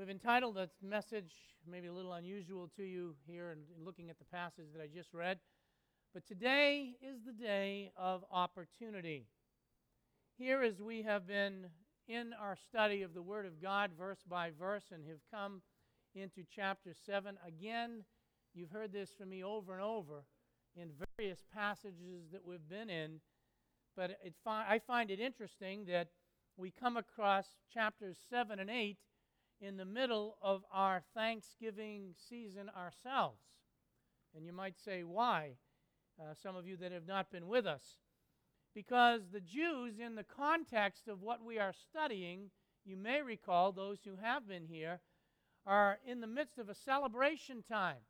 We've entitled this message, maybe a little unusual to you here in looking at the passage that I just read, but today is the day of opportunity. Here, as we have been in our study of the Word of God, verse by verse, and have come into chapter 7, again, you've heard this from me over and over in various passages that we've been in, but fi- I find it interesting that we come across chapters 7 and 8 in the middle of our Thanksgiving season ourselves. And you might say, why? Uh, some of you that have not been with us. Because the Jews, in the context of what we are studying, you may recall, those who have been here, are in the midst of a celebration time.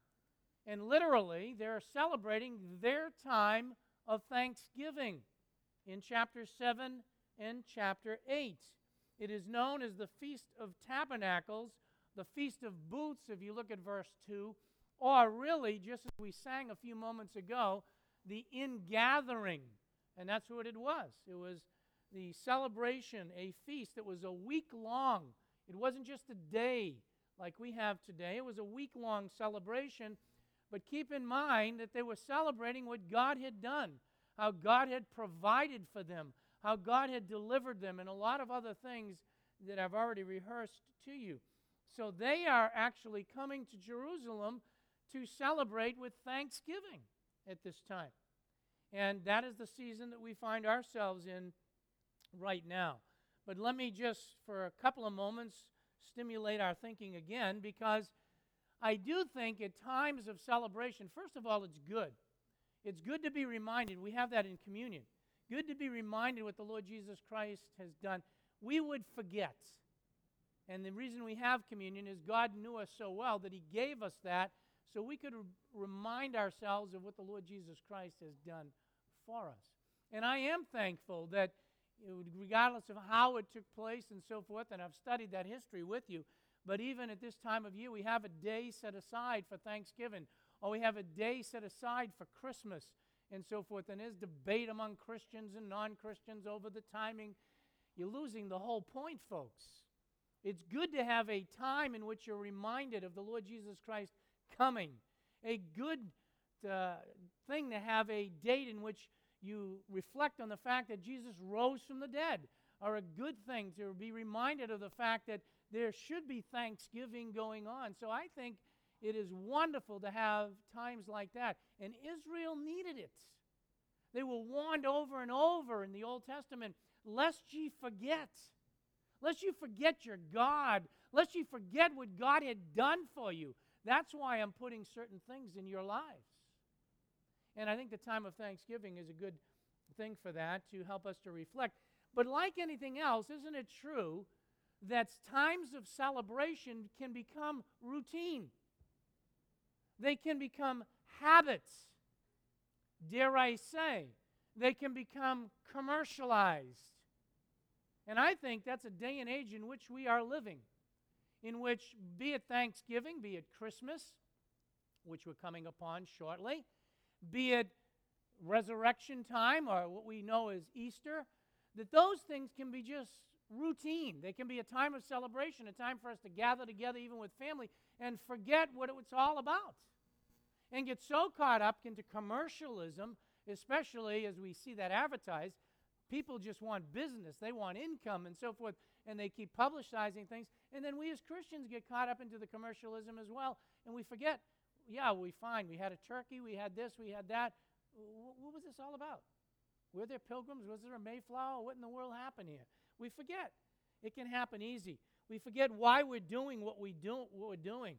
And literally, they're celebrating their time of Thanksgiving in chapter 7 and chapter 8. It is known as the Feast of Tabernacles, the Feast of Booths, if you look at verse 2, or really, just as we sang a few moments ago, the ingathering. And that's what it was. It was the celebration, a feast that was a week long. It wasn't just a day like we have today, it was a week long celebration. But keep in mind that they were celebrating what God had done, how God had provided for them, how God had delivered them, and a lot of other things that I've already rehearsed to you. So they are actually coming to Jerusalem to celebrate with thanksgiving at this time. And that is the season that we find ourselves in right now. But let me just, for a couple of moments, stimulate our thinking again because I do think at times of celebration, first of all, it's good. It's good to be reminded. We have that in communion good to be reminded what the Lord Jesus Christ has done. We would forget. And the reason we have communion is God knew us so well that He gave us that so we could remind ourselves of what the Lord Jesus Christ has done for us. And I am thankful that, regardless of how it took place and so forth, and I've studied that history with you, but even at this time of year, we have a day set aside for Thanksgiving, or we have a day set aside for Christmas and so forth. And there's debate among Christians and non Christians over the timing. You're losing the whole point, folks. It's good to have a time in which you're reminded of the Lord Jesus Christ coming. A good uh, thing to have a date in which you reflect on the fact that Jesus rose from the dead, are a good thing to be reminded of the fact that there should be thanksgiving going on. So I think it is wonderful to have times like that. And Israel needed it. They were warned over and over in the Old Testament lest ye forget, lest you forget your God, lest you forget what God had done for you. That's why I'm putting certain things in your lives. And I think the time of Thanksgiving is a good thing for that to help us to reflect. But like anything else, isn't it true that times of celebration can become routine? They can become habits. Dare I say, they can become commercialized. And I think that's a day and age in which we are living, in which, be it Thanksgiving, be it Christmas, which we're coming upon shortly, be it resurrection time or what we know as Easter, that those things can be just routine. They can be a time of celebration, a time for us to gather together, even with family, and forget what it's all about and get so caught up into commercialism, especially as we see that advertised. People just want business, they want income, and so forth, and they keep publicizing things. And then we as Christians get caught up into the commercialism as well, and we forget, yeah, we find we had a turkey, we had this, we had that. what was this all about? Were there pilgrims? Was there a Mayflower? What in the world happened here? We forget. It can happen easy. We forget why we're doing what we do what we're doing.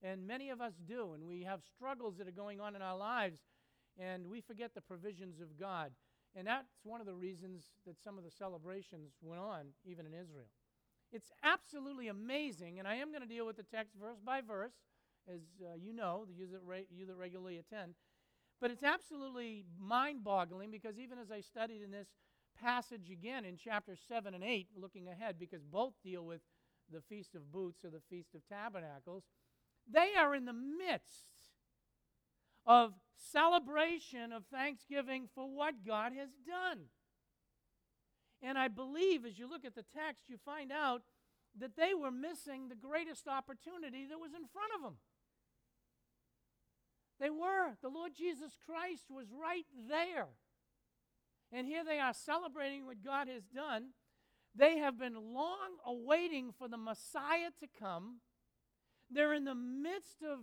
And many of us do, and we have struggles that are going on in our lives, and we forget the provisions of God. And that's one of the reasons that some of the celebrations went on, even in Israel. It's absolutely amazing, and I am going to deal with the text verse by verse, as uh, you know, you that, re- you that regularly attend. But it's absolutely mind boggling because even as I studied in this passage again in chapter 7 and 8, looking ahead, because both deal with the Feast of Booths or the Feast of Tabernacles, they are in the midst of celebration of thanksgiving for what God has done. And I believe as you look at the text, you find out that they were missing the greatest opportunity that was in front of them. They were. The Lord Jesus Christ was right there. And here they are celebrating what God has done. They have been long awaiting for the Messiah to come. They're in the midst of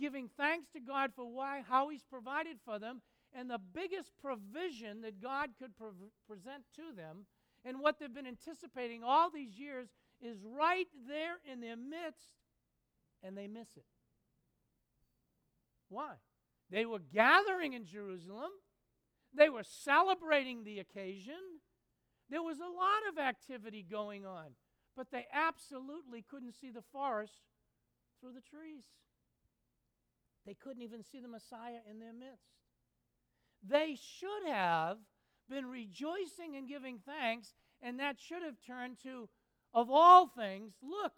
giving thanks to God for why, how He's provided for them. And the biggest provision that God could pre- present to them and what they've been anticipating all these years is right there in their midst, and they miss it. Why? They were gathering in Jerusalem, they were celebrating the occasion, there was a lot of activity going on, but they absolutely couldn't see the forest through the trees. They couldn't even see the Messiah in their midst. They should have been rejoicing and giving thanks, and that should have turned to, of all things, look,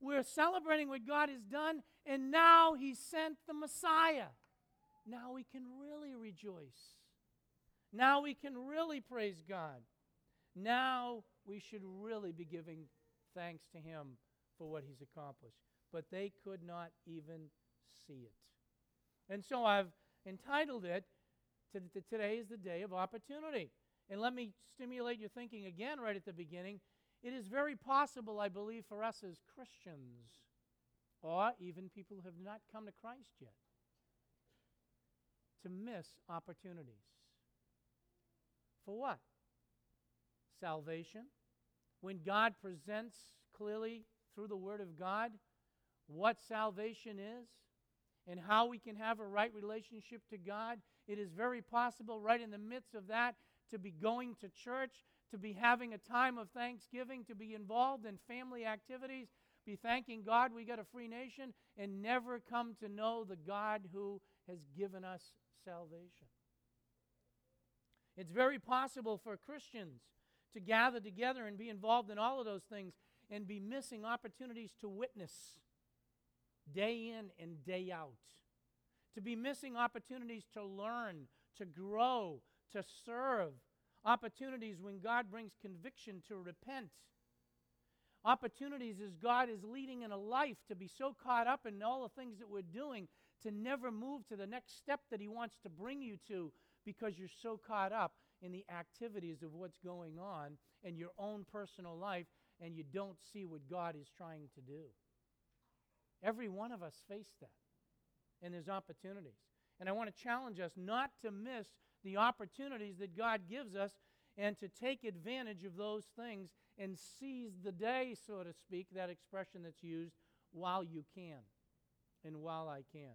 we're celebrating what God has done, and now He sent the Messiah. Now we can really rejoice. Now we can really praise God. Now we should really be giving thanks to Him for what He's accomplished. But they could not even see it. And so I've entitled it, Today is the Day of Opportunity. And let me stimulate your thinking again right at the beginning. It is very possible, I believe, for us as Christians, or even people who have not come to Christ yet, to miss opportunities. For what? Salvation. When God presents clearly through the Word of God what salvation is and how we can have a right relationship to God, it is very possible, right in the midst of that, to be going to church, to be having a time of thanksgiving, to be involved in family activities, be thanking God we got a free nation, and never come to know the God who has given us salvation. It's very possible for Christians to gather together and be involved in all of those things and be missing opportunities to witness day in and day out, to be missing opportunities to learn, to grow, to serve, opportunities when God brings conviction to repent, opportunities as God is leading in a life to be so caught up in all the things that we're doing to never move to the next step that He wants to bring you to because you're so caught up in the activities of what's going on in your own personal life and you don't see what God is trying to do. Every one of us face that, and there's opportunities. And I want to challenge us not to miss the opportunities that God gives us and to take advantage of those things and seize the day, so to speak, that expression that's used, while you can and while I can.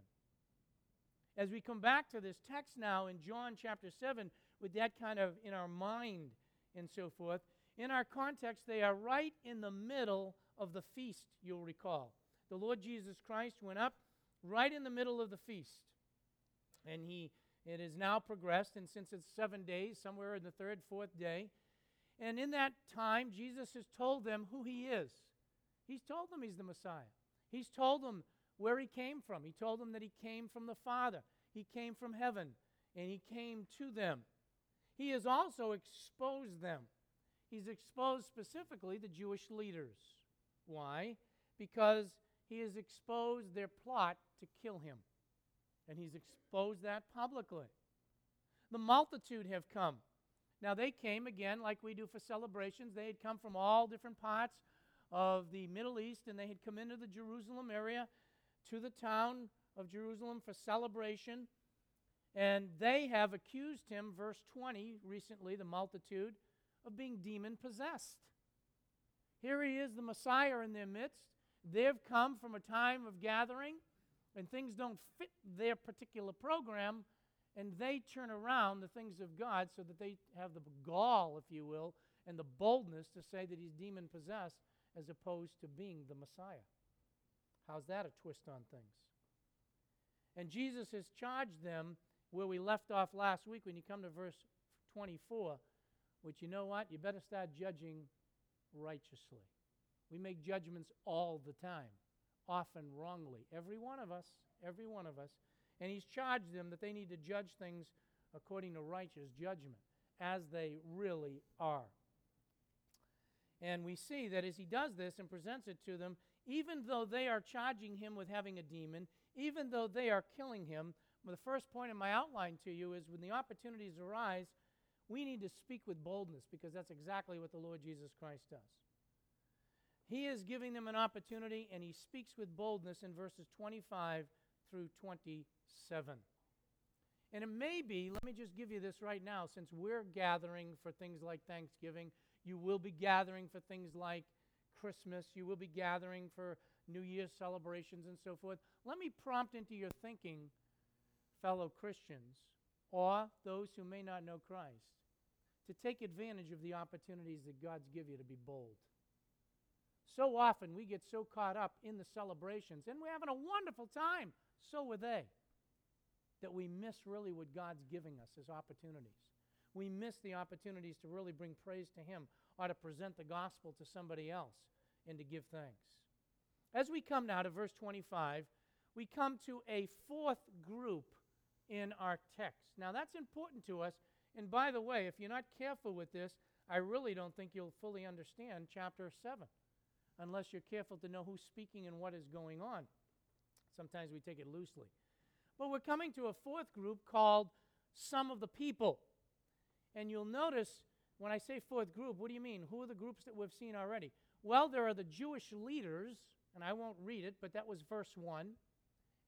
As we come back to this text now in John chapter 7, with that kind of in our mind and so forth, in our context, they are right in the middle of the feast, you'll recall. The Lord Jesus Christ went up right in the middle of the feast. And he it has now progressed, and since it's seven days, somewhere in the third, fourth day, and in that time, Jesus has told them who he is. He's told them he's the Messiah. He's told them where he came from. He told them that he came from the Father. He came from heaven, and he came to them. He has also exposed them. He's exposed specifically the Jewish leaders. Why? Because he has exposed their plot to kill him. And he's exposed that publicly. The multitude have come. Now, they came again, like we do for celebrations. They had come from all different parts of the Middle East, and they had come into the Jerusalem area to the town of Jerusalem for celebration. And they have accused him, verse 20, recently, the multitude, of being demon possessed. Here he is, the Messiah in their midst. They've come from a time of gathering and things don't fit their particular program, and they turn around the things of God so that they have the gall, if you will, and the boldness to say that he's demon possessed as opposed to being the Messiah. How's that a twist on things? And Jesus has charged them where we left off last week when you come to verse 24, which you know what? You better start judging righteously. We make judgments all the time often wrongly. Every one of us, every one of us. And he's charged them that they need to judge things according to righteous judgment, as they really are. And we see that as he does this and presents it to them, even though they are charging him with having a demon, even though they are killing him, well, the first point in my outline to you is when the opportunities arise, we need to speak with boldness because that's exactly what the Lord Jesus Christ does. He is giving them an opportunity and he speaks with boldness in verses 25 through 27. And it may be, let me just give you this right now, since we're gathering for things like Thanksgiving, you will be gathering for things like Christmas, you will be gathering for New Year's celebrations and so forth. Let me prompt into your thinking, fellow Christians, or those who may not know Christ, to take advantage of the opportunities that God's give you to be bold. So often we get so caught up in the celebrations, and we're having a wonderful time. So were they. That we miss really what God's giving us as opportunities. We miss the opportunities to really bring praise to Him or to present the gospel to somebody else and to give thanks. As we come now to verse 25, we come to a fourth group in our text. Now, that's important to us. And by the way, if you're not careful with this, I really don't think you'll fully understand chapter 7 unless you're careful to know who's speaking and what is going on. Sometimes we take it loosely. But we're coming to a fourth group called some of the people. And you'll notice when I say fourth group, what do you mean? Who are the groups that we've seen already? Well, there are the Jewish leaders, and I won't read it, but that was verse 1,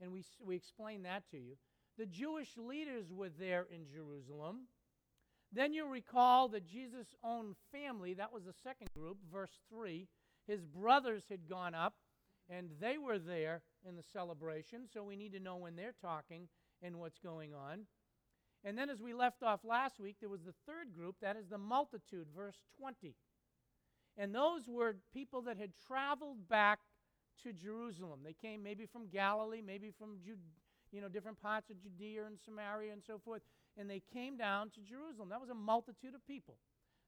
and we, we explained that to you. The Jewish leaders were there in Jerusalem. Then you recall that Jesus' own family, that was the second group, verse 3. His brothers had gone up, and they were there in the celebration, so we need to know when they're talking and what's going on. And then, as we left off last week, there was the third group, that is the multitude, verse 20. And those were people that had traveled back to Jerusalem. They came maybe from Galilee, maybe from Jude, you know, different parts of Judea and Samaria and so forth, and they came down to Jerusalem. That was a multitude of people.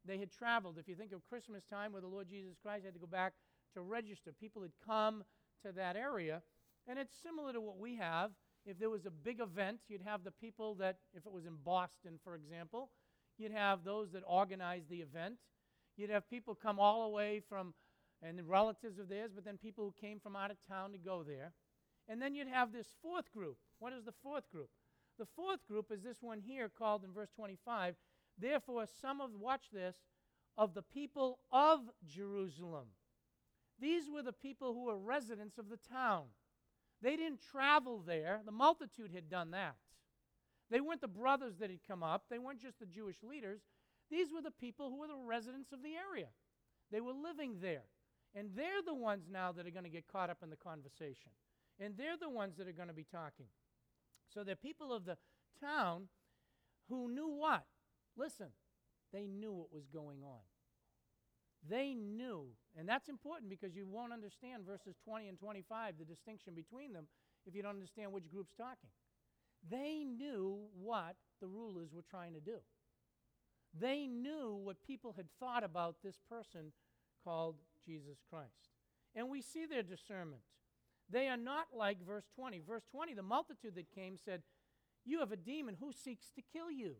They had traveled. If you think of Christmas time where the Lord Jesus Christ had to go back to register, people had come to that area. And it's similar to what we have. If there was a big event, you'd have the people that, if it was in Boston, for example, you'd have those that organize the event. You'd have people come all the way from, and relatives of theirs, but then people who came from out of town to go there. And then you'd have this fourth group. What is the fourth group? The fourth group is this one here called in verse 25. Therefore, some of, watch this, of the people of Jerusalem. These were the people who were residents of the town. They didn't travel there, the multitude had done that. They weren't the brothers that had come up, they weren't just the Jewish leaders. These were the people who were the residents of the area. They were living there. And they're the ones now that are going to get caught up in the conversation. And they're the ones that are going to be talking. So they're people of the town who knew what? Listen, they knew what was going on. They knew, and that's important because you won't understand verses 20 and 25, the distinction between them, if you don't understand which group's talking. They knew what the rulers were trying to do. They knew what people had thought about this person called Jesus Christ. And we see their discernment. They are not like verse 20. Verse 20, the multitude that came said, You have a demon who seeks to kill you.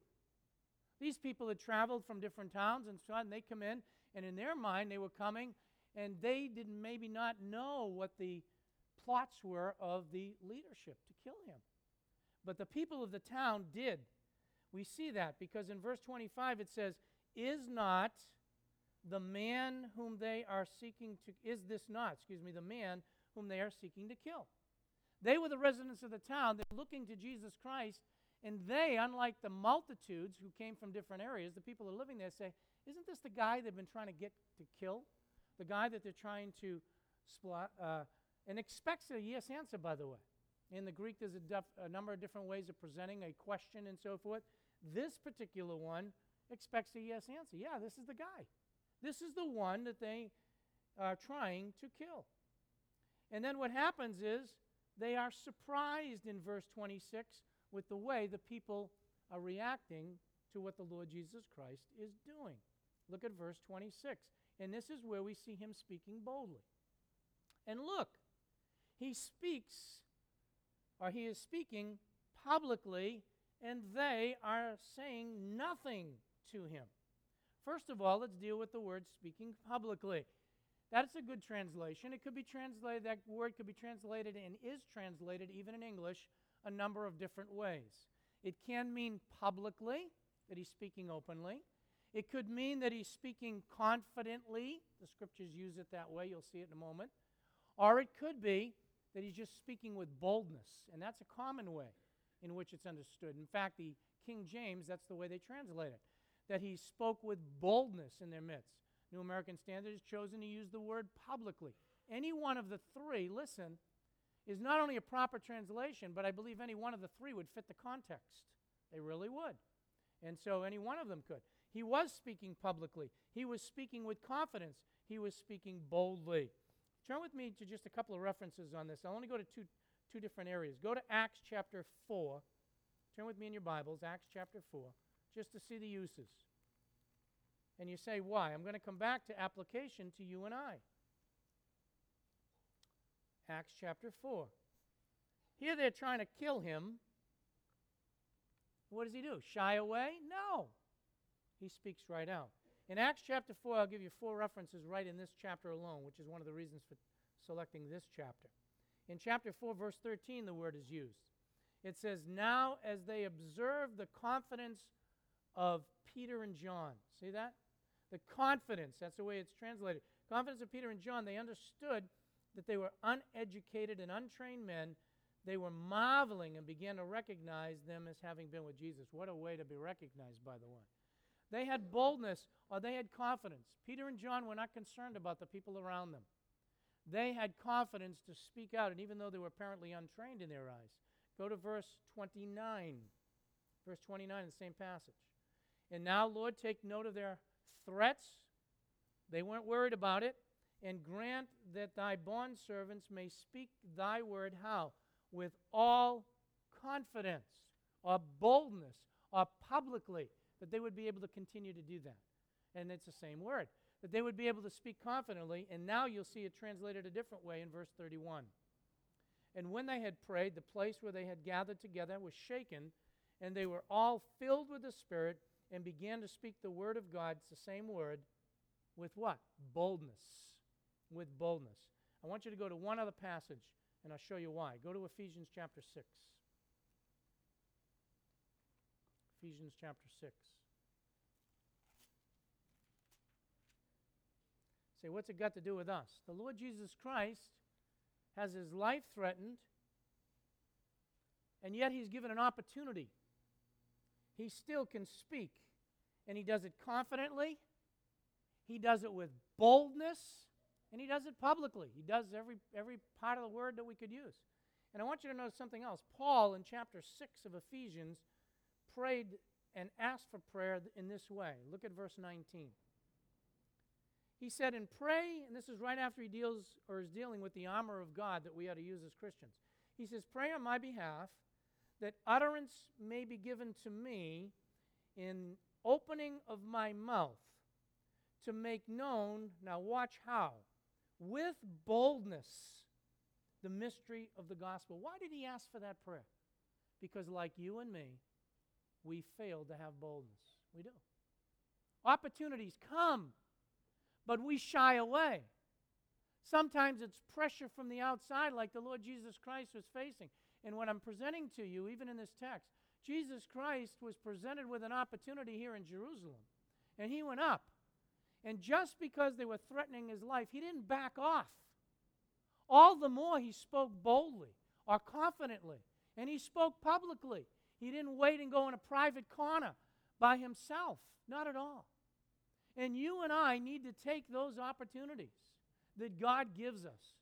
These people had traveled from different towns and so on. They come in, and in their mind, they were coming, and they did maybe not know what the plots were of the leadership to kill him. But the people of the town did. We see that because in verse 25 it says, Is not the man whom they are seeking to, is this not, excuse me, the man whom they are seeking to kill? They were the residents of the town. They're looking to Jesus Christ, and they, unlike the multitudes who came from different areas, the people who are living there say, Isn't this the guy they've been trying to get to kill? The guy that they're trying to splat, uh, and expects a yes answer, by the way. In the Greek, there's a, def- a number of different ways of presenting a question and so forth. This particular one expects a yes answer. Yeah, this is the guy. This is the one that they are trying to kill. And then what happens is they are surprised in verse 26 with the way the people are reacting to what the Lord Jesus Christ is doing. Look at verse 26. And this is where we see him speaking boldly. And look, he speaks, or he is speaking publicly, and they are saying nothing to him. First of all, let's deal with the word speaking publicly. That's a good translation. It could be translated, that word could be translated and is translated, even in English, a number of different ways. It can mean publicly, that he's speaking openly. It could mean that he's speaking confidently. The scriptures use it that way. You'll see it in a moment. Or it could be that he's just speaking with boldness, and that's a common way in which it's understood. In fact, the King James, that's the way they translate it, that he spoke with boldness in their midst. New American Standard has chosen to use the word publicly. Any one of the three, listen, is not only a proper translation, but I believe any one of the three would fit the context. They really would. And so any one of them could. He was speaking publicly, he was speaking with confidence, he was speaking boldly. Turn with me to just a couple of references on this. I'll only go to two, two different areas. Go to Acts chapter 4. Turn with me in your Bibles, Acts chapter 4, just to see the uses. And you say, why? I'm going to come back to application to you and I. Acts chapter 4. Here they're trying to kill him. What does he do? Shy away? No. He speaks right out. In Acts chapter 4, I'll give you four references right in this chapter alone, which is one of the reasons for selecting this chapter. In chapter 4, verse 13, the word is used. It says, Now as they observed the confidence of Peter and John. See that? The confidence, that's the way it's translated. Confidence of Peter and John, they understood that they were uneducated and untrained men. They were marveling and began to recognize them as having been with Jesus. What a way to be recognized, by the way. They had boldness or they had confidence. Peter and John were not concerned about the people around them. They had confidence to speak out, and even though they were apparently untrained in their eyes. Go to verse 29. Verse 29 in the same passage. And now, Lord, take note of their threats. They weren't worried about it. And grant that thy bondservants may speak thy word how? With all confidence or boldness or publicly, that they would be able to continue to do that. And it's the same word. That they would be able to speak confidently. And now you'll see it translated a different way in verse 31. And when they had prayed, the place where they had gathered together was shaken, and they were all filled with the Spirit and began to speak the word of God, it's the same word, with what? Boldness. With boldness. I want you to go to one other passage, and I'll show you why. Go to Ephesians chapter 6. Ephesians chapter 6. Say, what's it got to do with us? The Lord Jesus Christ has his life threatened, and yet he's given an opportunity he still can speak. And he does it confidently, he does it with boldness, and he does it publicly. He does every, every part of the word that we could use. And I want you to notice something else. Paul, in chapter 6 of Ephesians, prayed and asked for prayer in this way. Look at verse 19. He said, and pray, and this is right after he deals or is dealing with the armor of God that we ought to use as Christians. He says, Pray on my behalf that utterance may be given to me in opening of my mouth to make known, now watch how, with boldness, the mystery of the gospel. Why did he ask for that prayer? Because, like you and me, we fail to have boldness. We do. Opportunities come, but we shy away. Sometimes it's pressure from the outside, like the Lord Jesus Christ was facing. And what I'm presenting to you, even in this text, Jesus Christ was presented with an opportunity here in Jerusalem. And he went up. And just because they were threatening his life, he didn't back off. All the more he spoke boldly or confidently. And he spoke publicly. He didn't wait and go in a private corner by himself. Not at all. And you and I need to take those opportunities that God gives us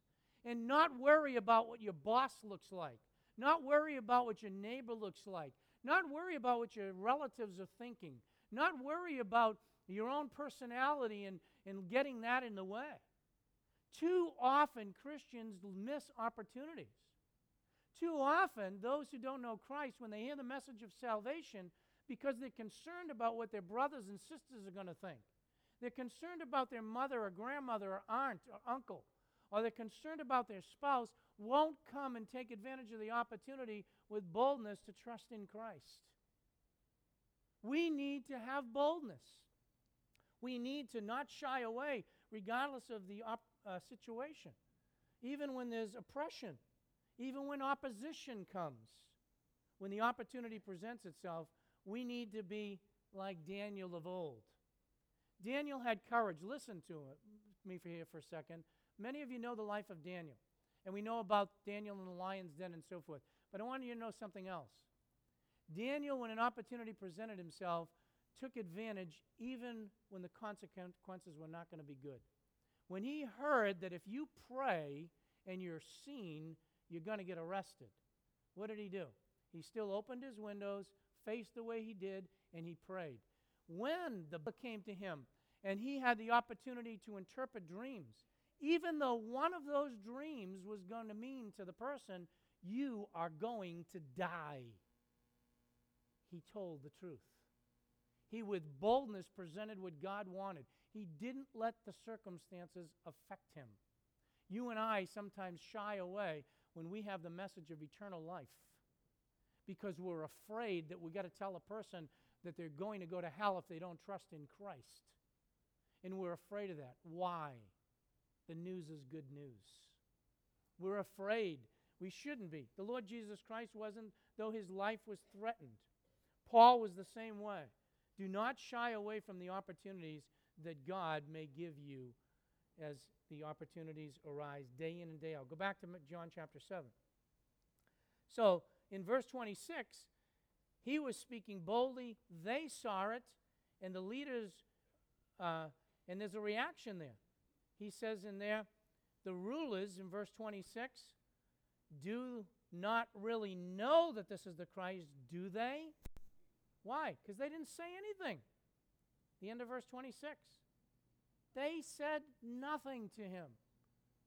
and not worry about what your boss looks like not worry about what your neighbor looks like. Not worry about what your relatives are thinking. Not worry about your own personality and, and getting that in the way. Too often, Christians miss opportunities. Too often, those who don't know Christ, when they hear the message of salvation, because they're concerned about what their brothers and sisters are going to think, they're concerned about their mother or grandmother or aunt or uncle, or they're concerned about their spouse, won't come and take advantage of the opportunity with boldness to trust in Christ. We need to have boldness. We need to not shy away, regardless of the op- uh, situation, even when there's oppression, even when opposition comes. When the opportunity presents itself, we need to be like Daniel of old. Daniel had courage. Listen to me for here for a second. Many of you know the life of Daniel, and we know about Daniel in the lion's den and so forth. But I want you to know something else. Daniel, when an opportunity presented himself, took advantage even when the consequences were not going to be good. When he heard that if you pray and you're seen, you're going to get arrested, what did he do? He still opened his windows, faced the way he did, and he prayed. When the book came to him and he had the opportunity to interpret dreams, even though one of those dreams was going to mean to the person, you are going to die, he told the truth. He, with boldness, presented what God wanted. He didn't let the circumstances affect him. You and I sometimes shy away when we have the message of eternal life because we're afraid that we've got to tell a person that they're going to go to hell if they don't trust in Christ. And we're afraid of that. Why? The news is good news. We're afraid. We shouldn't be. The Lord Jesus Christ wasn't, though his life was threatened. Paul was the same way. Do not shy away from the opportunities that God may give you as the opportunities arise day in and day out. Go back to John chapter 7. So, in verse 26, he was speaking boldly. They saw it, and the leaders, uh, and there's a reaction there. He says in there, the rulers, in verse 26, do not really know that this is the Christ, do they? Why? Because they didn't say anything. The end of verse 26. They said nothing to him.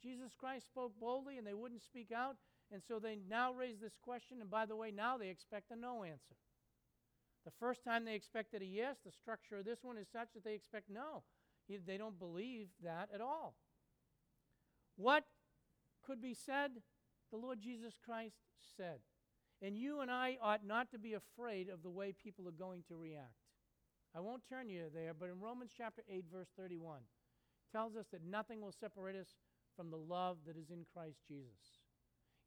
Jesus Christ spoke boldly and they wouldn't speak out, and so they now raise this question, and by the way, now they expect a no answer. The first time they expected a yes, the structure of this one is such that they expect no. They don't believe that at all. What could be said? The Lord Jesus Christ said. And you and I ought not to be afraid of the way people are going to react. I won't turn you there, but in Romans chapter 8, verse 31, tells us that nothing will separate us from the love that is in Christ Jesus.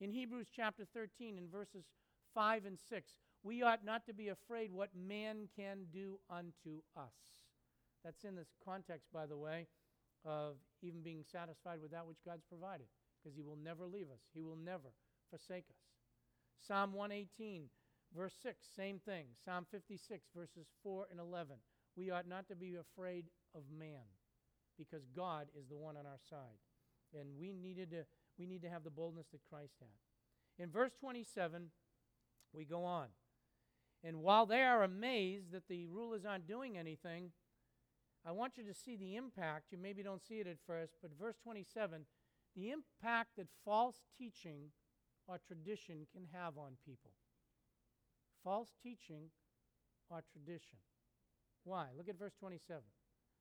In Hebrews chapter 13, in verses 5 and 6, we ought not to be afraid what man can do unto us. That's in this context, by the way, of even being satisfied with that which God's provided, because He will never leave us, He will never forsake us. Psalm 118, verse 6, same thing. Psalm 56, verses 4 and 11. We ought not to be afraid of man, because God is the one on our side. And we, needed to, we need to have the boldness that Christ had. In verse 27, we go on. And while they are amazed that the rulers aren't doing anything, I want you to see the impact. You maybe don't see it at first, but verse 27 the impact that false teaching or tradition can have on people. False teaching or tradition. Why? Look at verse 27.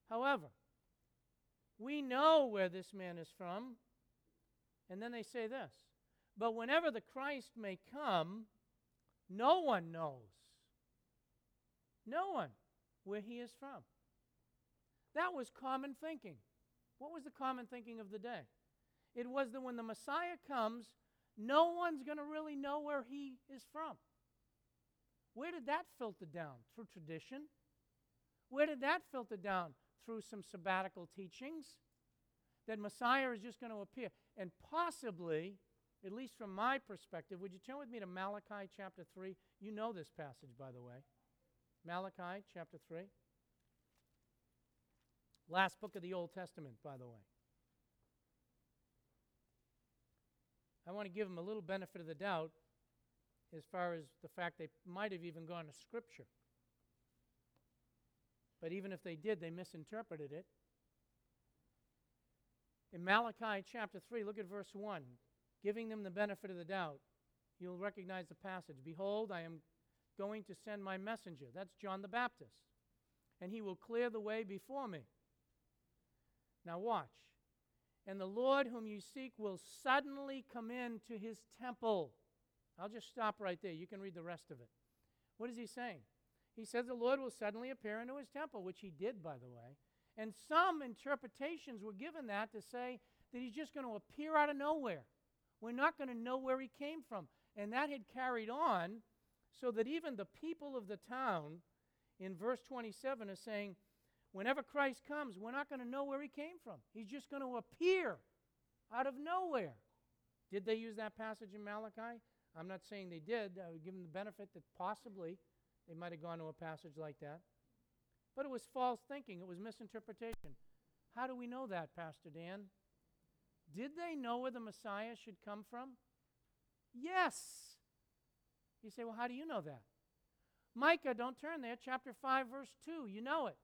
However, we know where this man is from. And then they say this But whenever the Christ may come, no one knows. No one where he is from. That was common thinking. What was the common thinking of the day? It was that when the Messiah comes, no one's going to really know where he is from. Where did that filter down? Through tradition? Where did that filter down? Through some sabbatical teachings? That Messiah is just going to appear. And possibly, at least from my perspective, would you turn with me to Malachi chapter 3? You know this passage, by the way. Malachi chapter 3. Last book of the Old Testament, by the way. I want to give them a little benefit of the doubt as far as the fact they might have even gone to Scripture. But even if they did, they misinterpreted it. In Malachi chapter 3, look at verse 1. Giving them the benefit of the doubt, you'll recognize the passage. Behold, I am going to send my messenger. That's John the Baptist. And he will clear the way before me. Now, watch. And the Lord whom you seek will suddenly come into his temple. I'll just stop right there. You can read the rest of it. What is he saying? He says the Lord will suddenly appear into his temple, which he did, by the way. And some interpretations were given that to say that he's just going to appear out of nowhere. We're not going to know where he came from. And that had carried on so that even the people of the town in verse 27 are saying, whenever Christ comes, we're not going to know where he came from. He's just going to appear out of nowhere. Did they use that passage in Malachi? I'm not saying they did. I would give them the benefit that possibly they might have gone to a passage like that. But it was false thinking, it was misinterpretation. How do we know that, Pastor Dan? Did they know where the Messiah should come from? Yes. You say, well, how do you know that? Micah, don't turn there, chapter 5, verse 2. You know it.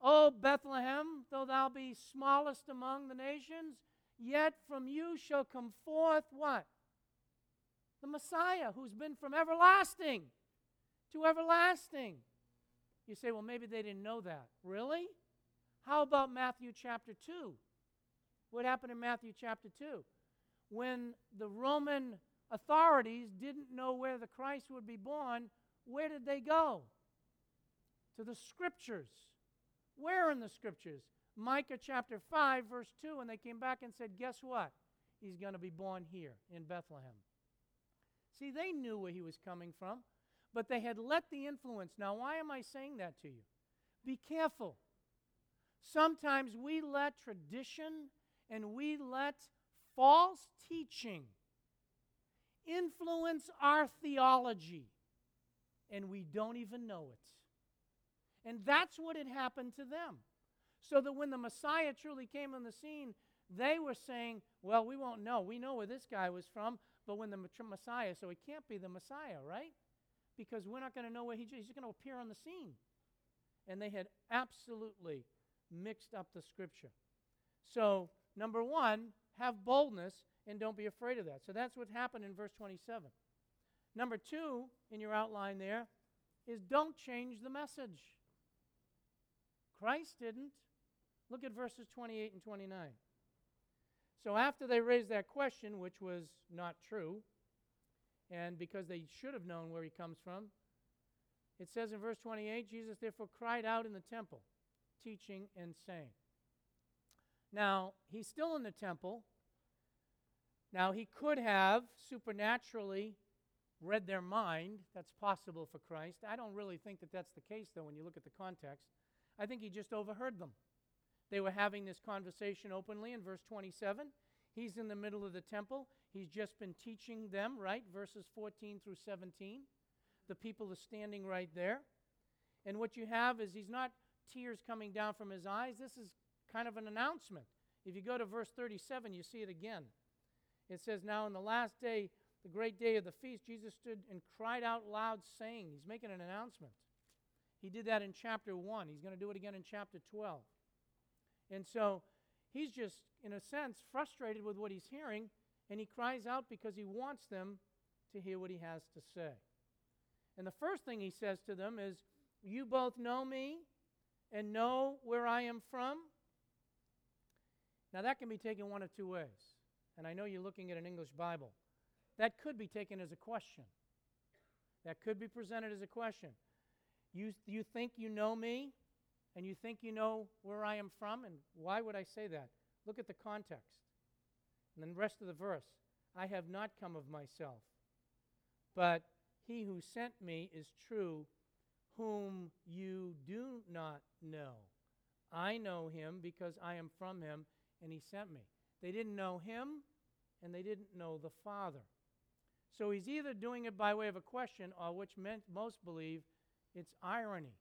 O Bethlehem, though thou be smallest among the nations, yet from you shall come forth what? The Messiah, who's been from everlasting to everlasting. You say, well, maybe they didn't know that. Really? How about Matthew chapter 2? What happened in Matthew chapter 2? When the Roman authorities didn't know where the Christ would be born, where did they go? To the scriptures. Where in the scriptures? Micah chapter 5, verse 2, and they came back and said, Guess what? He's going to be born here in Bethlehem. See, they knew where he was coming from, but they had let the influence. Now, why am I saying that to you? Be careful. Sometimes we let tradition and we let false teaching influence our theology, and we don't even know it. And that's what had happened to them. So that when the Messiah truly came on the scene, they were saying, Well, we won't know. We know where this guy was from, but when the Messiah, so he can't be the Messiah, right? Because we're not going to know where he, he's going to appear on the scene. And they had absolutely mixed up the scripture. So, number one, have boldness and don't be afraid of that. So that's what happened in verse 27. Number two, in your outline there, is don't change the message. Christ didn't. Look at verses 28 and 29. So after they raised that question, which was not true, and because they should have known where he comes from, it says in verse 28 Jesus therefore cried out in the temple, teaching and saying. Now, he's still in the temple. Now, he could have supernaturally read their mind. That's possible for Christ. I don't really think that that's the case, though, when you look at the context. I think he just overheard them. They were having this conversation openly in verse 27. He's in the middle of the temple. He's just been teaching them, right? Verses 14 through 17. The people are standing right there. And what you have is he's not tears coming down from his eyes. This is kind of an announcement. If you go to verse 37, you see it again. It says, Now in the last day, the great day of the feast, Jesus stood and cried out loud, saying, He's making an announcement. He did that in chapter 1. He's going to do it again in chapter 12. And so he's just, in a sense, frustrated with what he's hearing, and he cries out because he wants them to hear what he has to say. And the first thing he says to them is, You both know me and know where I am from. Now, that can be taken one of two ways. And I know you're looking at an English Bible. That could be taken as a question. That could be presented as a question. You, you think you know me? and you think you know where I am from? And why would I say that? Look at the context. And then the rest of the verse I have not come of myself, but he who sent me is true, whom you do not know. I know him because I am from him, and he sent me. They didn't know him, and they didn't know the Father. So he's either doing it by way of a question, or which most believe it's irony.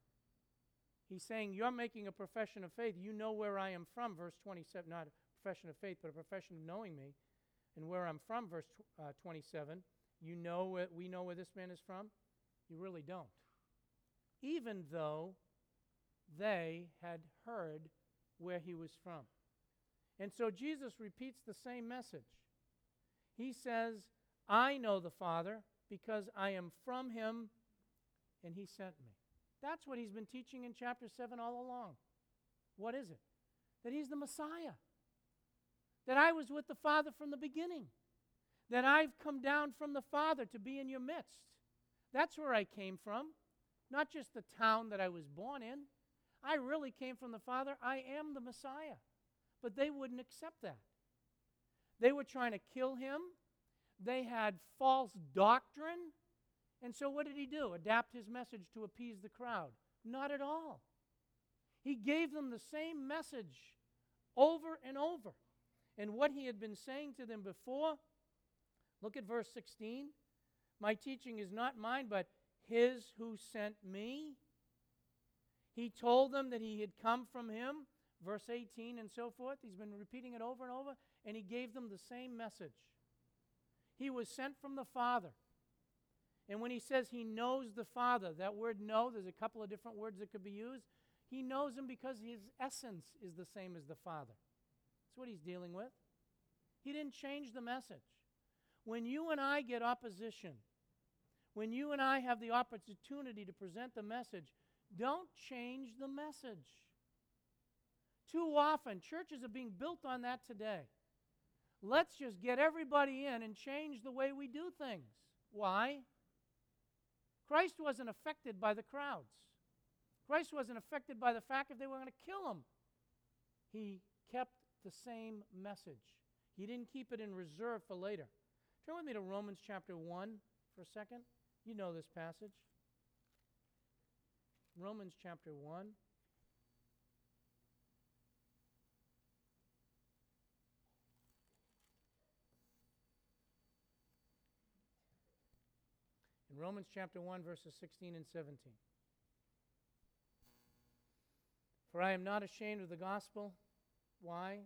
He's saying, You're making a profession of faith. You know where I am from, verse 27. Not a profession of faith, but a profession of knowing me. And where I'm from, verse uh, 27. You know what we know where this man is from? You really don't. Even though they had heard where he was from. And so Jesus repeats the same message. He says, I know the Father because I am from him and he sent me. That's what he's been teaching in chapter 7 all along. What is it? That he's the Messiah. That I was with the Father from the beginning. That I've come down from the Father to be in your midst. That's where I came from. Not just the town that I was born in. I really came from the Father. I am the Messiah. But they wouldn't accept that. They were trying to kill him. They had false doctrine. And so, what did he do? Adapt his message to appease the crowd? Not at all. He gave them the same message over and over. And what he had been saying to them before, look at verse 16. My teaching is not mine, but his who sent me. He told them that he had come from him, verse 18 and so forth. He's been repeating it over and over, and he gave them the same message. He was sent from the Father. And when he says he knows the Father, that word know, there's a couple of different words that could be used. He knows him because his essence is the same as the Father. That's what he's dealing with. He didn't change the message. When you and I get opposition, when you and I have the opportunity to present the message, don't change the message. Too often, churches are being built on that today. Let's just get everybody in and change the way we do things. Why? Christ wasn't affected by the crowds. Christ wasn't affected by the fact if they were going to kill him. He kept the same message. He didn't keep it in reserve for later. Turn with me to Romans chapter 1 for a second. You know this passage. Romans chapter 1. Romans chapter 1, verses 16 and 17. For I am not ashamed of the gospel. Why?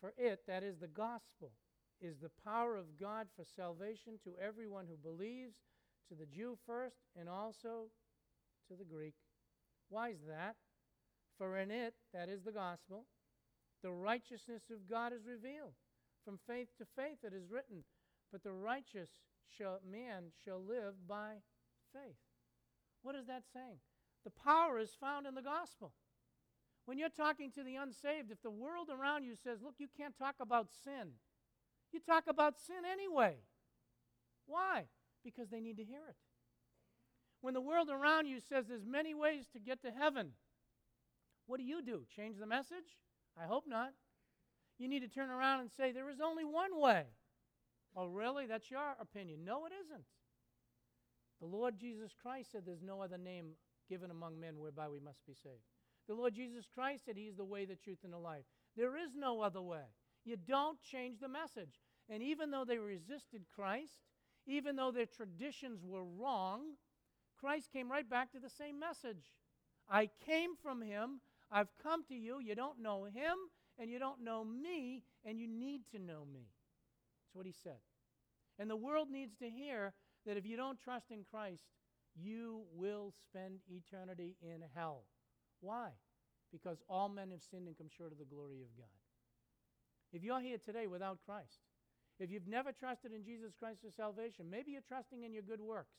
For it, that is the gospel, is the power of God for salvation to everyone who believes, to the Jew first, and also to the Greek. Why is that? For in it, that is the gospel, the righteousness of God is revealed. From faith to faith it is written, but the righteous shall, man shall live by faith. What is that saying? The power is found in the gospel. When you're talking to the unsaved, if the world around you says, Look, you can't talk about sin, you talk about sin anyway. Why? Because they need to hear it. When the world around you says there's many ways to get to heaven, what do you do? Change the message? I hope not. You need to turn around and say, There is only one way. Oh, really? That's your opinion. No, it isn't. The Lord Jesus Christ said there's no other name given among men whereby we must be saved. The Lord Jesus Christ said He is the way, the truth, and the life. There is no other way. You don't change the message. And even though they resisted Christ, even though their traditions were wrong, Christ came right back to the same message. I came from Him. I've come to you. You don't know Him, and you don't know me, and you need to know me. That's what He said. And the world needs to hear that if you don't trust in Christ, you will spend eternity in hell. Why? Because all men have sinned and come short of the glory of God. If you're here today without Christ, if you've never trusted in Jesus Christ for salvation, maybe you're trusting in your good works.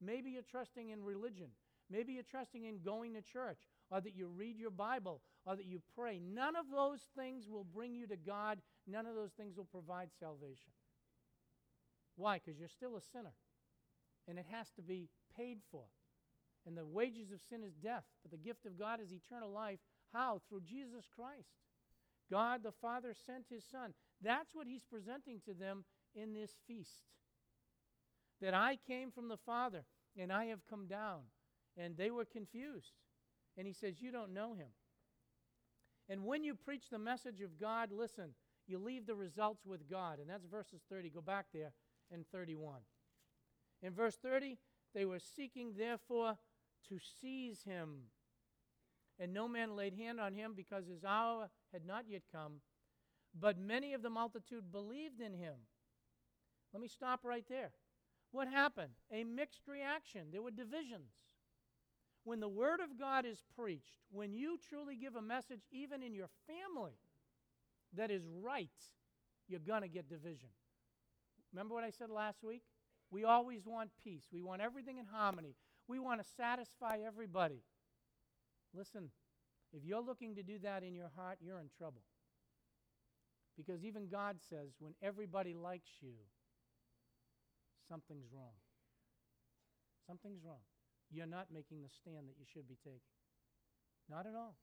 Maybe you're trusting in religion. Maybe you're trusting in going to church, or that you read your Bible, or that you pray. None of those things will bring you to God. None of those things will provide salvation. Why? Because you're still a sinner, and it has to be paid for. And the wages of sin is death, but the gift of God is eternal life. How? Through Jesus Christ. God the Father sent his Son. That's what he's presenting to them in this feast. That I came from the Father and I have come down. And they were confused. And he says, You don't know him. And when you preach the message of God, listen, you leave the results with God. And that's verses 30. Go back there in 31. In verse 30, they were seeking, therefore, to seize him. And no man laid hand on him because his hour had not yet come. But many of the multitude believed in him. Let me stop right there. What happened? A mixed reaction. There were divisions. When the Word of God is preached, when you truly give a message, even in your family, that is right, you're going to get division. Remember what I said last week? We always want peace. We want everything in harmony. We want to satisfy everybody. Listen, if you're looking to do that in your heart, you're in trouble. Because even God says when everybody likes you, something's wrong. Something's wrong. You're not making the stand that you should be taking. Not at all.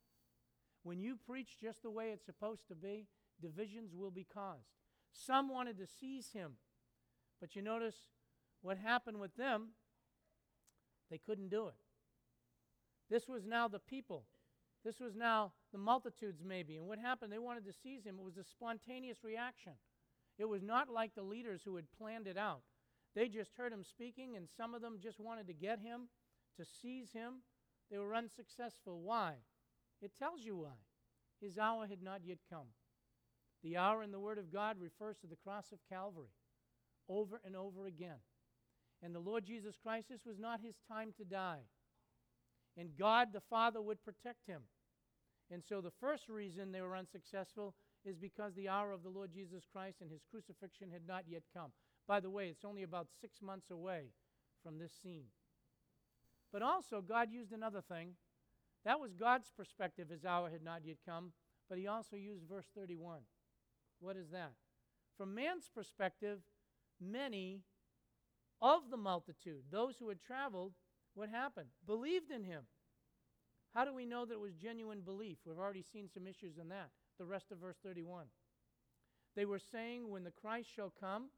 When you preach just the way it's supposed to be, divisions will be caused. Some wanted to seize him, but you notice what happened with them? They couldn't do it. This was now the people. This was now the multitudes, maybe. And what happened? They wanted to seize him. It was a spontaneous reaction. It was not like the leaders who had planned it out. They just heard him speaking, and some of them just wanted to get him, to seize him. They were unsuccessful. Why? It tells you why. His hour had not yet come. The hour in the Word of God refers to the cross of Calvary over and over again. And the Lord Jesus Christ, this was not his time to die. And God the Father would protect him. And so the first reason they were unsuccessful is because the hour of the Lord Jesus Christ and his crucifixion had not yet come. By the way, it's only about six months away from this scene. But also, God used another thing. That was God's perspective, his hour had not yet come, but he also used verse 31. What is that? From man's perspective, many of the multitude, those who had traveled, what happened? Believed in him. How do we know that it was genuine belief? We've already seen some issues in that. The rest of verse 31. They were saying, When the Christ shall come,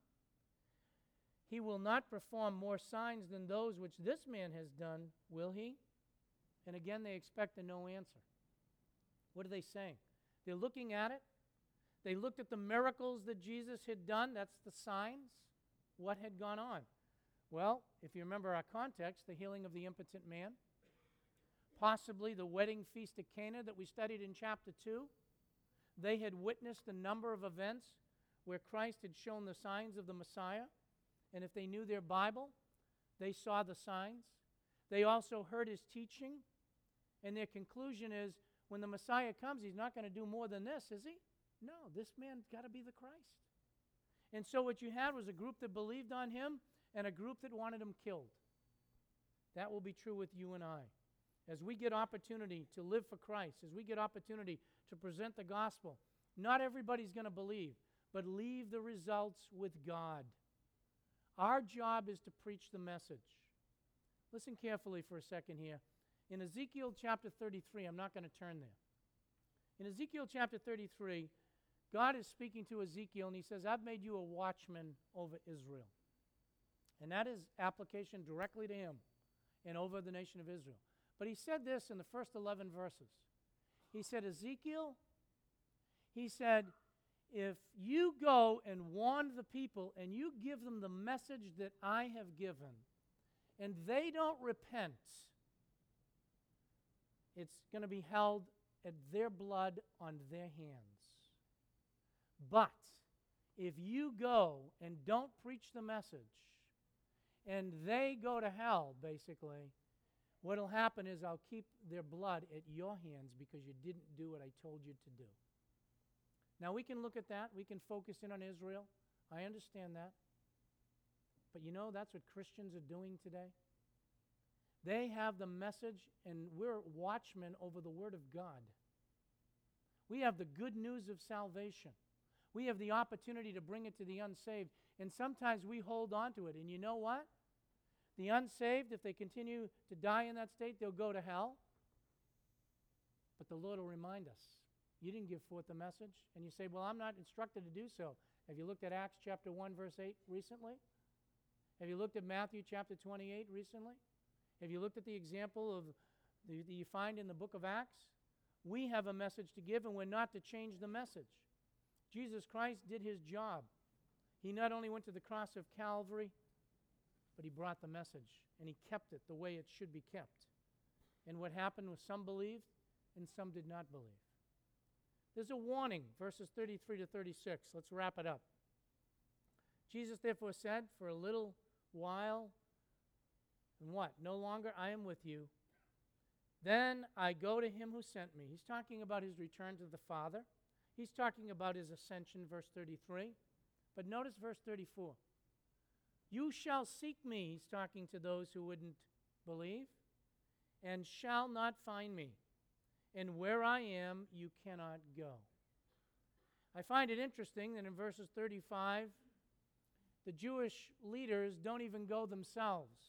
he will not perform more signs than those which this man has done, will he? And again, they expect a no answer. What are they saying? They're looking at it. They looked at the miracles that Jesus had done. That's the signs. What had gone on? Well, if you remember our context, the healing of the impotent man, possibly the wedding feast at Cana that we studied in chapter 2. They had witnessed a number of events where Christ had shown the signs of the Messiah. And if they knew their Bible, they saw the signs. They also heard his teaching. And their conclusion is when the Messiah comes, he's not going to do more than this, is he? No, this man's got to be the Christ. And so what you had was a group that believed on him and a group that wanted him killed. That will be true with you and I. As we get opportunity to live for Christ, as we get opportunity to present the gospel, not everybody's going to believe, but leave the results with God. Our job is to preach the message. Listen carefully for a second here. In Ezekiel chapter 33, I'm not going to turn there. In Ezekiel chapter 33, God is speaking to Ezekiel and he says, I've made you a watchman over Israel. And that is application directly to him and over the nation of Israel. But he said this in the first 11 verses. He said, Ezekiel, he said, if you go and warn the people and you give them the message that I have given, and they don't repent, it's going to be held at their blood on their hands. But if you go and don't preach the message, and they go to hell, basically, what'll happen is I'll keep their blood at your hands because you didn't do what I told you to do. Now, we can look at that. We can focus in on Israel. I understand that. But you know, that's what Christians are doing today. They have the message, and we're watchmen over the Word of God. We have the good news of salvation. We have the opportunity to bring it to the unsaved. And sometimes we hold on to it. And you know what? The unsaved, if they continue to die in that state, they'll go to hell. But the Lord will remind us you didn't give forth the message. And you say, Well, I'm not instructed to do so. Have you looked at Acts chapter 1, verse 8 recently? Have you looked at Matthew chapter 28 recently? Have you looked at the example of that you find in the book of Acts? We have a message to give, and we're not to change the message. Jesus Christ did his job. He not only went to the cross of Calvary, but he brought the message, and he kept it the way it should be kept. And what happened was some believed, and some did not believe. There's a warning, verses 33 to 36. Let's wrap it up. Jesus therefore said, For a little while, and what? No longer I am with you. Then I go to him who sent me. He's talking about his return to the Father. He's talking about his ascension, verse 33. But notice verse 34. You shall seek me, he's talking to those who wouldn't believe, and shall not find me and where I am, you cannot go. I find it interesting that in verses 35, the Jewish leaders don't even go themselves.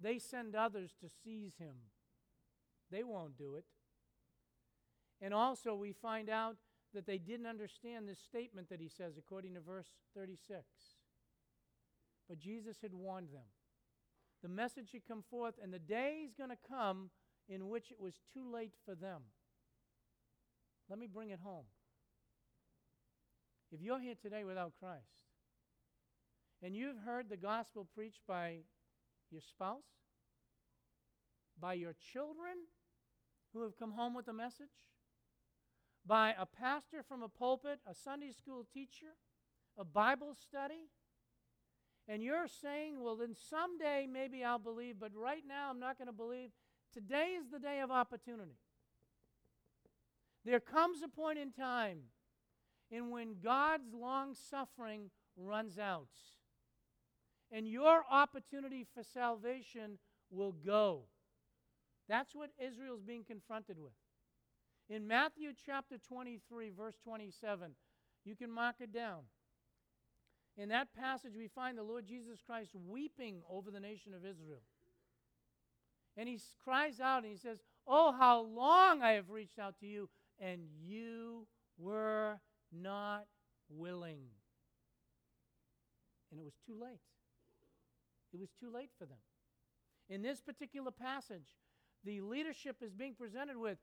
They send others to seize him. They won't do it. And also, we find out that they didn't understand this statement that he says, according to verse 36. But Jesus had warned them. The message had come forth, and the day is going to come in which it was too late for them. Let me bring it home. If you're here today without Christ, and you've heard the gospel preached by your spouse, by your children who have come home with a message, by a pastor from a pulpit, a Sunday school teacher, a Bible study, and you're saying, well, then someday maybe I'll believe, but right now I'm not going to believe, today is the day of opportunity. There comes a point in time in when God's long suffering runs out, and your opportunity for salvation will go. That's what Israel's being confronted with. In Matthew chapter 23, verse 27, you can mark it down. In that passage, we find the Lord Jesus Christ weeping over the nation of Israel. And he cries out and he says, Oh, how long I have reached out to you, and you were not willing. And it was too late. It was too late for them. In this particular passage, the leadership is being presented with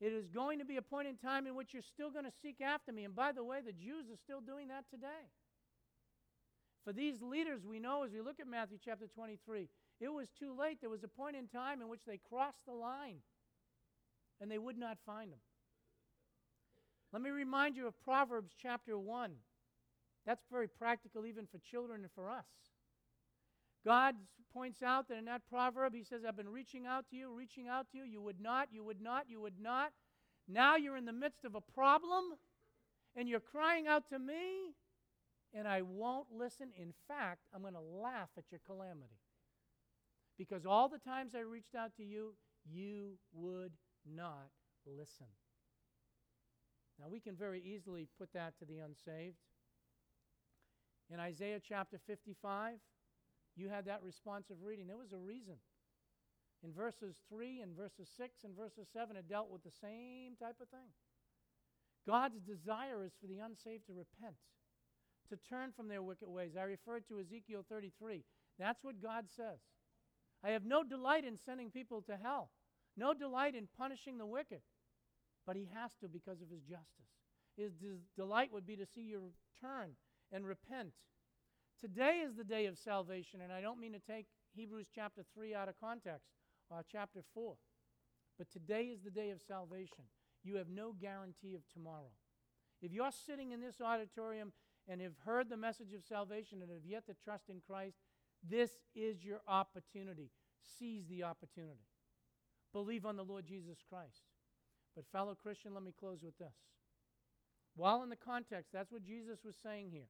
it is going to be a point in time in which you're still going to seek after me. And by the way, the Jews are still doing that today. For these leaders, we know as we look at Matthew chapter 23, it was too late. There was a point in time in which they crossed the line and they would not find him. Let me remind you of Proverbs chapter 1. That's very practical even for children and for us. God points out that in that proverb, he says, I've been reaching out to you, reaching out to you. You would not, you would not, you would not. Now you're in the midst of a problem and you're crying out to me, and I won't listen. In fact, I'm going to laugh at your calamity. Because all the times I reached out to you, you would not listen. Now, we can very easily put that to the unsaved. In Isaiah chapter 55, you had that responsive reading. There was a reason. In verses 3 and verses 6 and verses 7, it dealt with the same type of thing. God's desire is for the unsaved to repent, to turn from their wicked ways. I referred to Ezekiel 33. That's what God says. I have no delight in sending people to hell, no delight in punishing the wicked, but He has to because of His justice. His des- delight would be to see you turn and repent. Today is the day of salvation, and I don't mean to take Hebrews chapter 3 out of context or chapter 4. But today is the day of salvation. You have no guarantee of tomorrow. If you're sitting in this auditorium and have heard the message of salvation and have yet to trust in Christ, this is your opportunity. Seize the opportunity. Believe on the Lord Jesus Christ. But, fellow Christian, let me close with this. While in the context, that's what Jesus was saying here.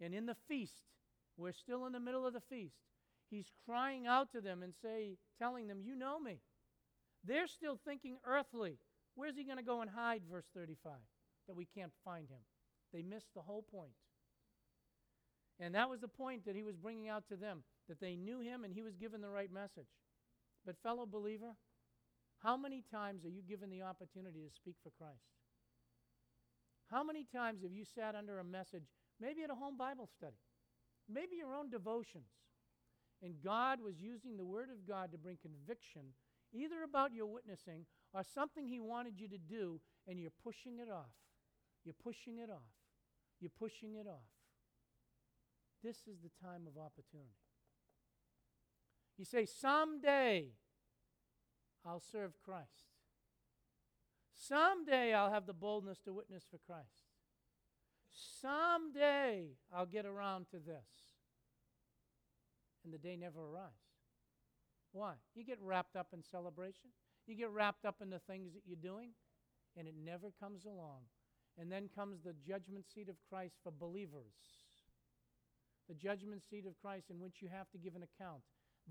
And in the feast, we're still in the middle of the feast. He's crying out to them and say, telling them, You know me. They're still thinking earthly. Where's he going to go and hide, verse 35, that we can't find him? They missed the whole point. And that was the point that he was bringing out to them, that they knew him and he was given the right message. But, fellow believer, how many times are you given the opportunity to speak for Christ? How many times have you sat under a message, maybe at a home Bible study, maybe your own devotions, and God was using the Word of God to bring conviction either about your witnessing or something He wanted you to do, and you're pushing it off. You're pushing it off. You're pushing it off. This is the time of opportunity. You say, Someday I'll serve Christ. Someday I'll have the boldness to witness for Christ. Someday I'll get around to this. And the day never arrives. Why? You get wrapped up in celebration, you get wrapped up in the things that you're doing, and it never comes along. And then comes the judgment seat of Christ for believers. The judgment seat of Christ in which you have to give an account.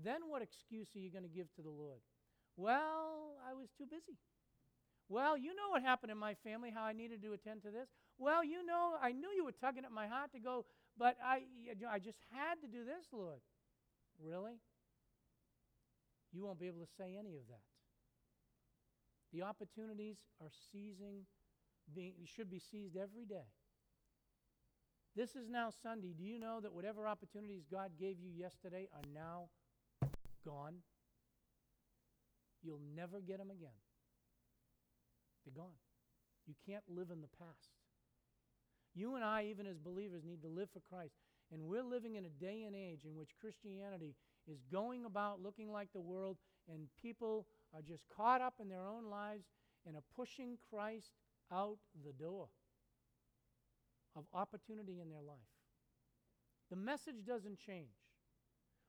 Then what excuse are you going to give to the Lord? Well, I was too busy. Well, you know what happened in my family, how I needed to attend to this. Well, you know, I knew you were tugging at my heart to go, but I, I just had to do this, Lord. Really? You won't be able to say any of that. The opportunities are seizing, being, should be seized every day. This is now Sunday. Do you know that whatever opportunities God gave you yesterday are now gone? You'll never get them again. They're gone. You can't live in the past. You and I, even as believers, need to live for Christ. And we're living in a day and age in which Christianity is going about looking like the world, and people are just caught up in their own lives and are pushing Christ out the door of opportunity in their life. The message doesn't change.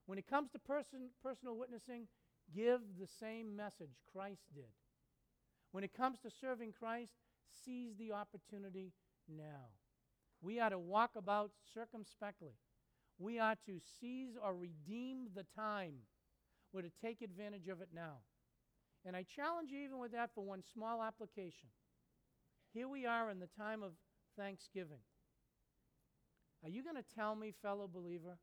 When it comes to person, personal witnessing, give the same message Christ did. When it comes to serving Christ, seize the opportunity now. We are to walk about circumspectly. We are to seize or redeem the time. We're to take advantage of it now. And I challenge you, even with that, for one small application. Here we are in the time of Thanksgiving. Are you going to tell me, fellow believer,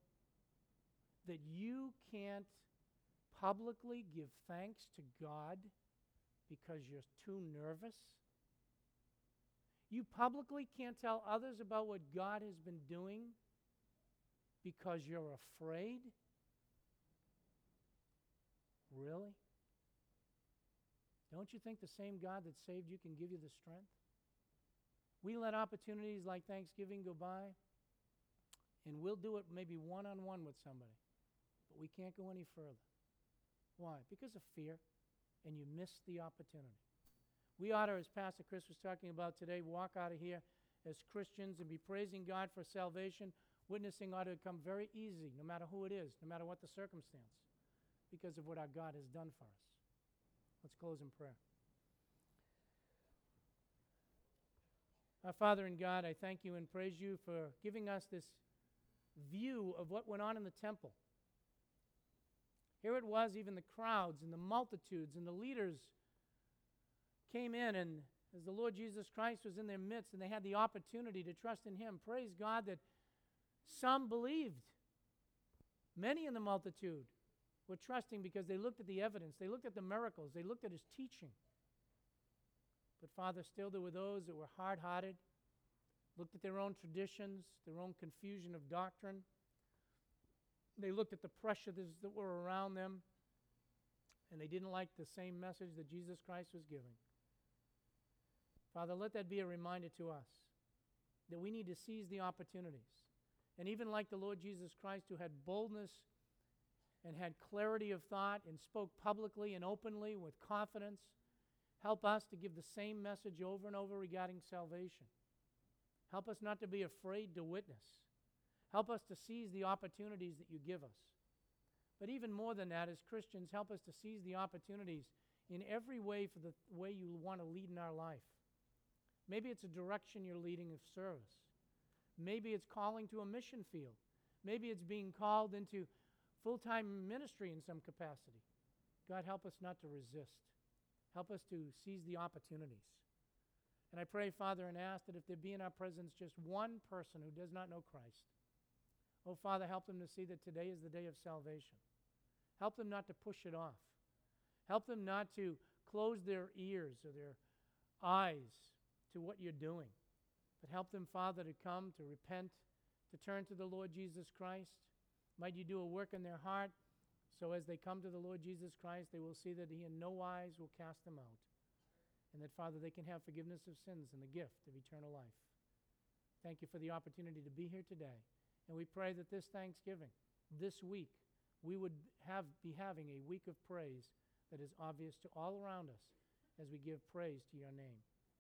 that you can't publicly give thanks to God because you're too nervous? You publicly can't tell others about what God has been doing because you're afraid? Really? Don't you think the same God that saved you can give you the strength? We let opportunities like Thanksgiving go by, and we'll do it maybe one on one with somebody, but we can't go any further. Why? Because of fear, and you miss the opportunity. We ought to, as Pastor Chris was talking about today, walk out of here as Christians and be praising God for salvation. Witnessing ought to come very easy, no matter who it is, no matter what the circumstance, because of what our God has done for us. Let's close in prayer. Our Father in God, I thank you and praise you for giving us this view of what went on in the temple. Here it was, even the crowds and the multitudes and the leaders came in, and as the Lord Jesus Christ was in their midst, and they had the opportunity to trust in Him. Praise God that some believed. Many in the multitude were trusting because they looked at the evidence, they looked at the miracles, they looked at His teaching. But, Father, still there were those that were hard hearted, looked at their own traditions, their own confusion of doctrine. They looked at the pressures that were around them, and they didn't like the same message that Jesus Christ was giving. Father, let that be a reminder to us that we need to seize the opportunities. And even like the Lord Jesus Christ, who had boldness and had clarity of thought and spoke publicly and openly with confidence, help us to give the same message over and over regarding salvation. Help us not to be afraid to witness. Help us to seize the opportunities that you give us. But even more than that, as Christians, help us to seize the opportunities in every way for the way you want to lead in our life. Maybe it's a direction you're leading of service. Maybe it's calling to a mission field. Maybe it's being called into full time ministry in some capacity. God, help us not to resist. Help us to seize the opportunities. And I pray, Father, and ask that if there be in our presence just one person who does not know Christ, oh, Father, help them to see that today is the day of salvation. Help them not to push it off. Help them not to close their ears or their eyes to what you're doing. But help them, Father, to come, to repent, to turn to the Lord Jesus Christ. Might you do a work in their heart so as they come to the Lord Jesus Christ, they will see that He in no wise will cast them out. And that, Father, they can have forgiveness of sins and the gift of eternal life. Thank you for the opportunity to be here today. And we pray that this Thanksgiving, this week, we would have, be having a week of praise that is obvious to all around us as we give praise to your name.